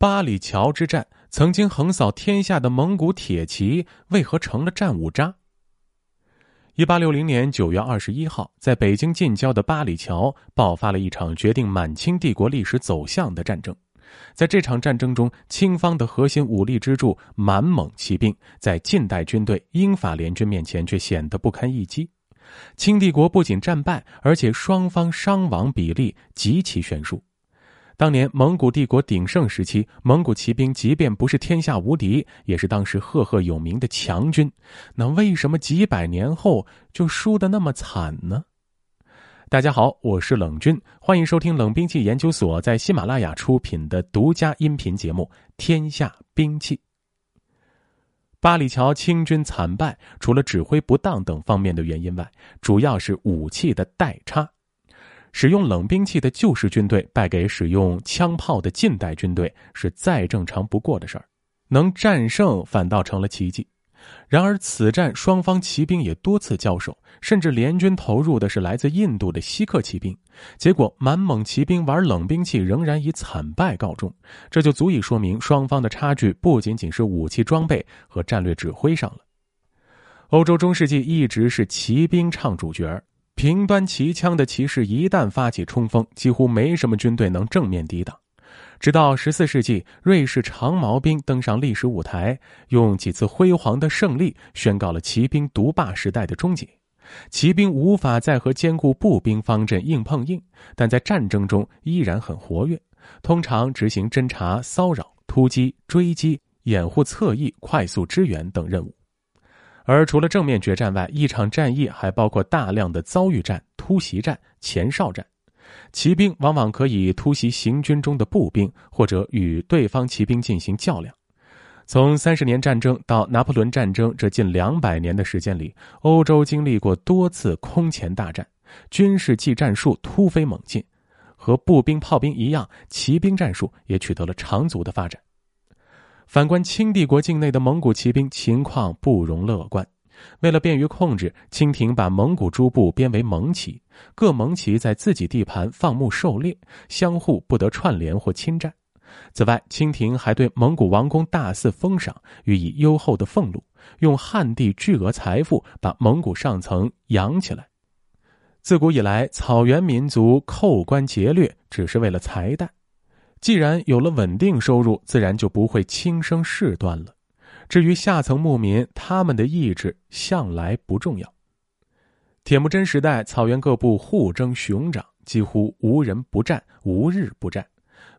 八里桥之战，曾经横扫天下的蒙古铁骑为何成了战五渣？一八六零年九月二十一号，在北京近郊的八里桥爆发了一场决定满清帝国历史走向的战争。在这场战争中，清方的核心武力支柱满蒙骑兵，在近代军队英法联军面前却显得不堪一击。清帝国不仅战败，而且双方伤亡比例极其悬殊。当年蒙古帝国鼎盛时期，蒙古骑兵即便不是天下无敌，也是当时赫赫有名的强军。那为什么几百年后就输得那么惨呢？大家好，我是冷军，欢迎收听冷兵器研究所在喜马拉雅出品的独家音频节目《天下兵器》。八里桥清军惨败，除了指挥不当等方面的原因外，主要是武器的代差。使用冷兵器的旧式军队败给使用枪炮的近代军队是再正常不过的事儿，能战胜反倒成了奇迹。然而此战双方骑兵也多次交手，甚至联军投入的是来自印度的锡克骑兵，结果满蒙骑兵玩冷兵器仍然以惨败告终。这就足以说明双方的差距不仅仅是武器装备和战略指挥上了。欧洲中世纪一直是骑兵唱主角儿。平端骑枪的骑士一旦发起冲锋，几乎没什么军队能正面抵挡。直到十四世纪，瑞士长矛兵登上历史舞台，用几次辉煌的胜利宣告了骑兵独霸时代的终结。骑兵无法再和坚固步兵方阵硬碰硬，但在战争中依然很活跃，通常执行侦察、骚扰、突击、追击、掩护侧翼、快速支援等任务。而除了正面决战外，一场战役还包括大量的遭遇战、突袭战、前哨战。骑兵往往可以突袭行军中的步兵，或者与对方骑兵进行较量。从三十年战争到拿破仑战争这近两百年的时间里，欧洲经历过多次空前大战，军事技战术突飞猛进。和步兵、炮兵一样，骑兵战术也取得了长足的发展。反观清帝国境内的蒙古骑兵，情况不容乐观。为了便于控制，清廷把蒙古诸部编为蒙骑，各蒙骑在自己地盘放牧狩猎，相互不得串联或侵占。此外，清廷还对蒙古王公大肆封赏，予以优厚的俸禄，用汉地巨额财富把蒙古上层养起来。自古以来，草原民族扣关劫掠，只是为了财蛋。既然有了稳定收入，自然就不会轻生事端了。至于下层牧民，他们的意志向来不重要。铁木真时代，草原各部互争熊掌，几乎无人不战，无日不战。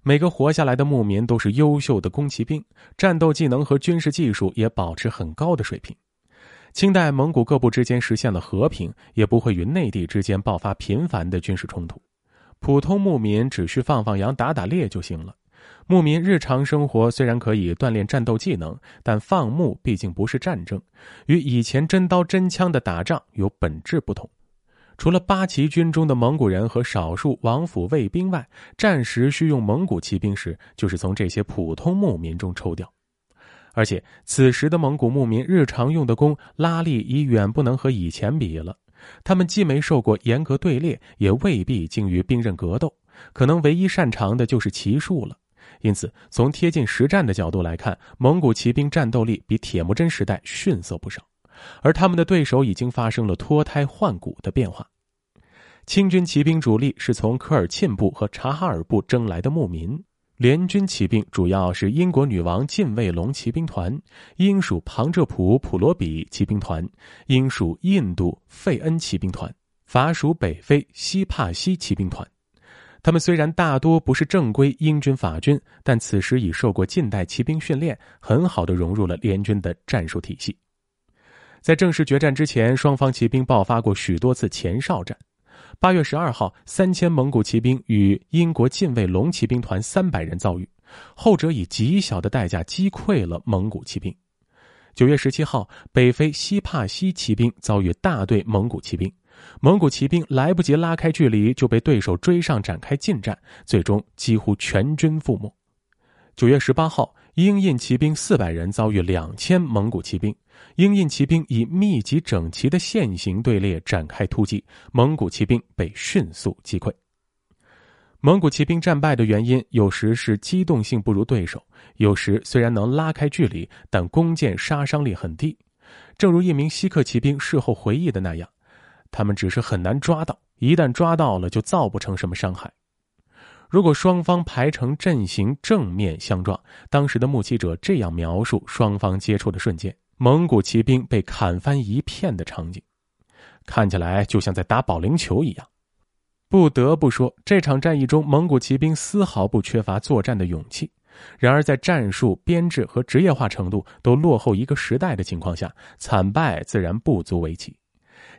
每个活下来的牧民都是优秀的弓骑兵，战斗技能和军事技术也保持很高的水平。清代蒙古各部之间实现了和平，也不会与内地之间爆发频繁的军事冲突。普通牧民只需放放羊、打打猎就行了。牧民日常生活虽然可以锻炼战斗技能，但放牧毕竟不是战争，与以前真刀真枪的打仗有本质不同。除了八旗军中的蒙古人和少数王府卫兵外，战时需用蒙古骑兵时，就是从这些普通牧民中抽调。而且此时的蒙古牧民日常用的弓拉力已远不能和以前比了。他们既没受过严格队列，也未必精于兵刃格斗，可能唯一擅长的就是骑术了。因此，从贴近实战的角度来看，蒙古骑兵战斗力比铁木真时代逊色不少，而他们的对手已经发生了脱胎换骨的变化。清军骑兵主力是从科尔沁部和察哈尔部征来的牧民。联军骑兵主要是英国女王禁卫龙骑兵团、英属庞浙普普罗比骑兵团、英属印度费恩骑兵团、法属北非西帕西骑兵团。他们虽然大多不是正规英军法军，但此时已受过近代骑兵训练，很好的融入了联军的战术体系。在正式决战之前，双方骑兵爆发过许多次前哨战。八月十二号，三千蒙古骑兵与英国禁卫龙骑兵团三百人遭遇，后者以极小的代价击溃了蒙古骑兵。九月十七号，北非西帕西骑兵遭遇大队蒙古骑兵，蒙古骑兵来不及拉开距离，就被对手追上展开近战，最终几乎全军覆没。九月十八号。英印骑兵四百人遭遇两千蒙古骑兵，英印骑兵以密集整齐的线形队列展开突击，蒙古骑兵被迅速击溃。蒙古骑兵战败的原因，有时是机动性不如对手，有时虽然能拉开距离，但弓箭杀伤力很低。正如一名锡克骑兵事后回忆的那样，他们只是很难抓到，一旦抓到了，就造不成什么伤害。如果双方排成阵型正面相撞，当时的目击者这样描述双方接触的瞬间：蒙古骑兵被砍翻一片的场景，看起来就像在打保龄球一样。不得不说，这场战役中，蒙古骑兵丝毫不缺乏作战的勇气。然而，在战术编制和职业化程度都落后一个时代的情况下，惨败自然不足为奇。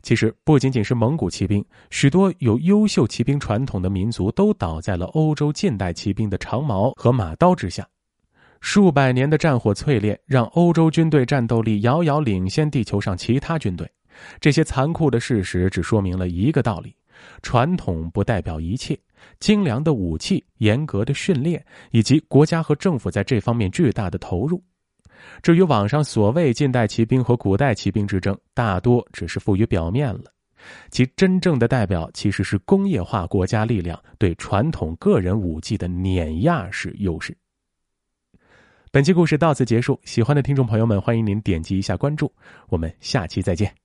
其实，不仅仅是蒙古骑兵，许多有优秀骑兵传统的民族都倒在了欧洲近代骑兵的长矛和马刀之下。数百年的战火淬炼，让欧洲军队战斗力遥遥领先地球上其他军队。这些残酷的事实只说明了一个道理。传统不代表一切，精良的武器、严格的训练，以及国家和政府在这方面巨大的投入。至于网上所谓近代骑兵和古代骑兵之争，大多只是浮于表面了，其真正的代表其实是工业化国家力量对传统个人武技的碾压式优势。本期故事到此结束，喜欢的听众朋友们，欢迎您点击一下关注，我们下期再见。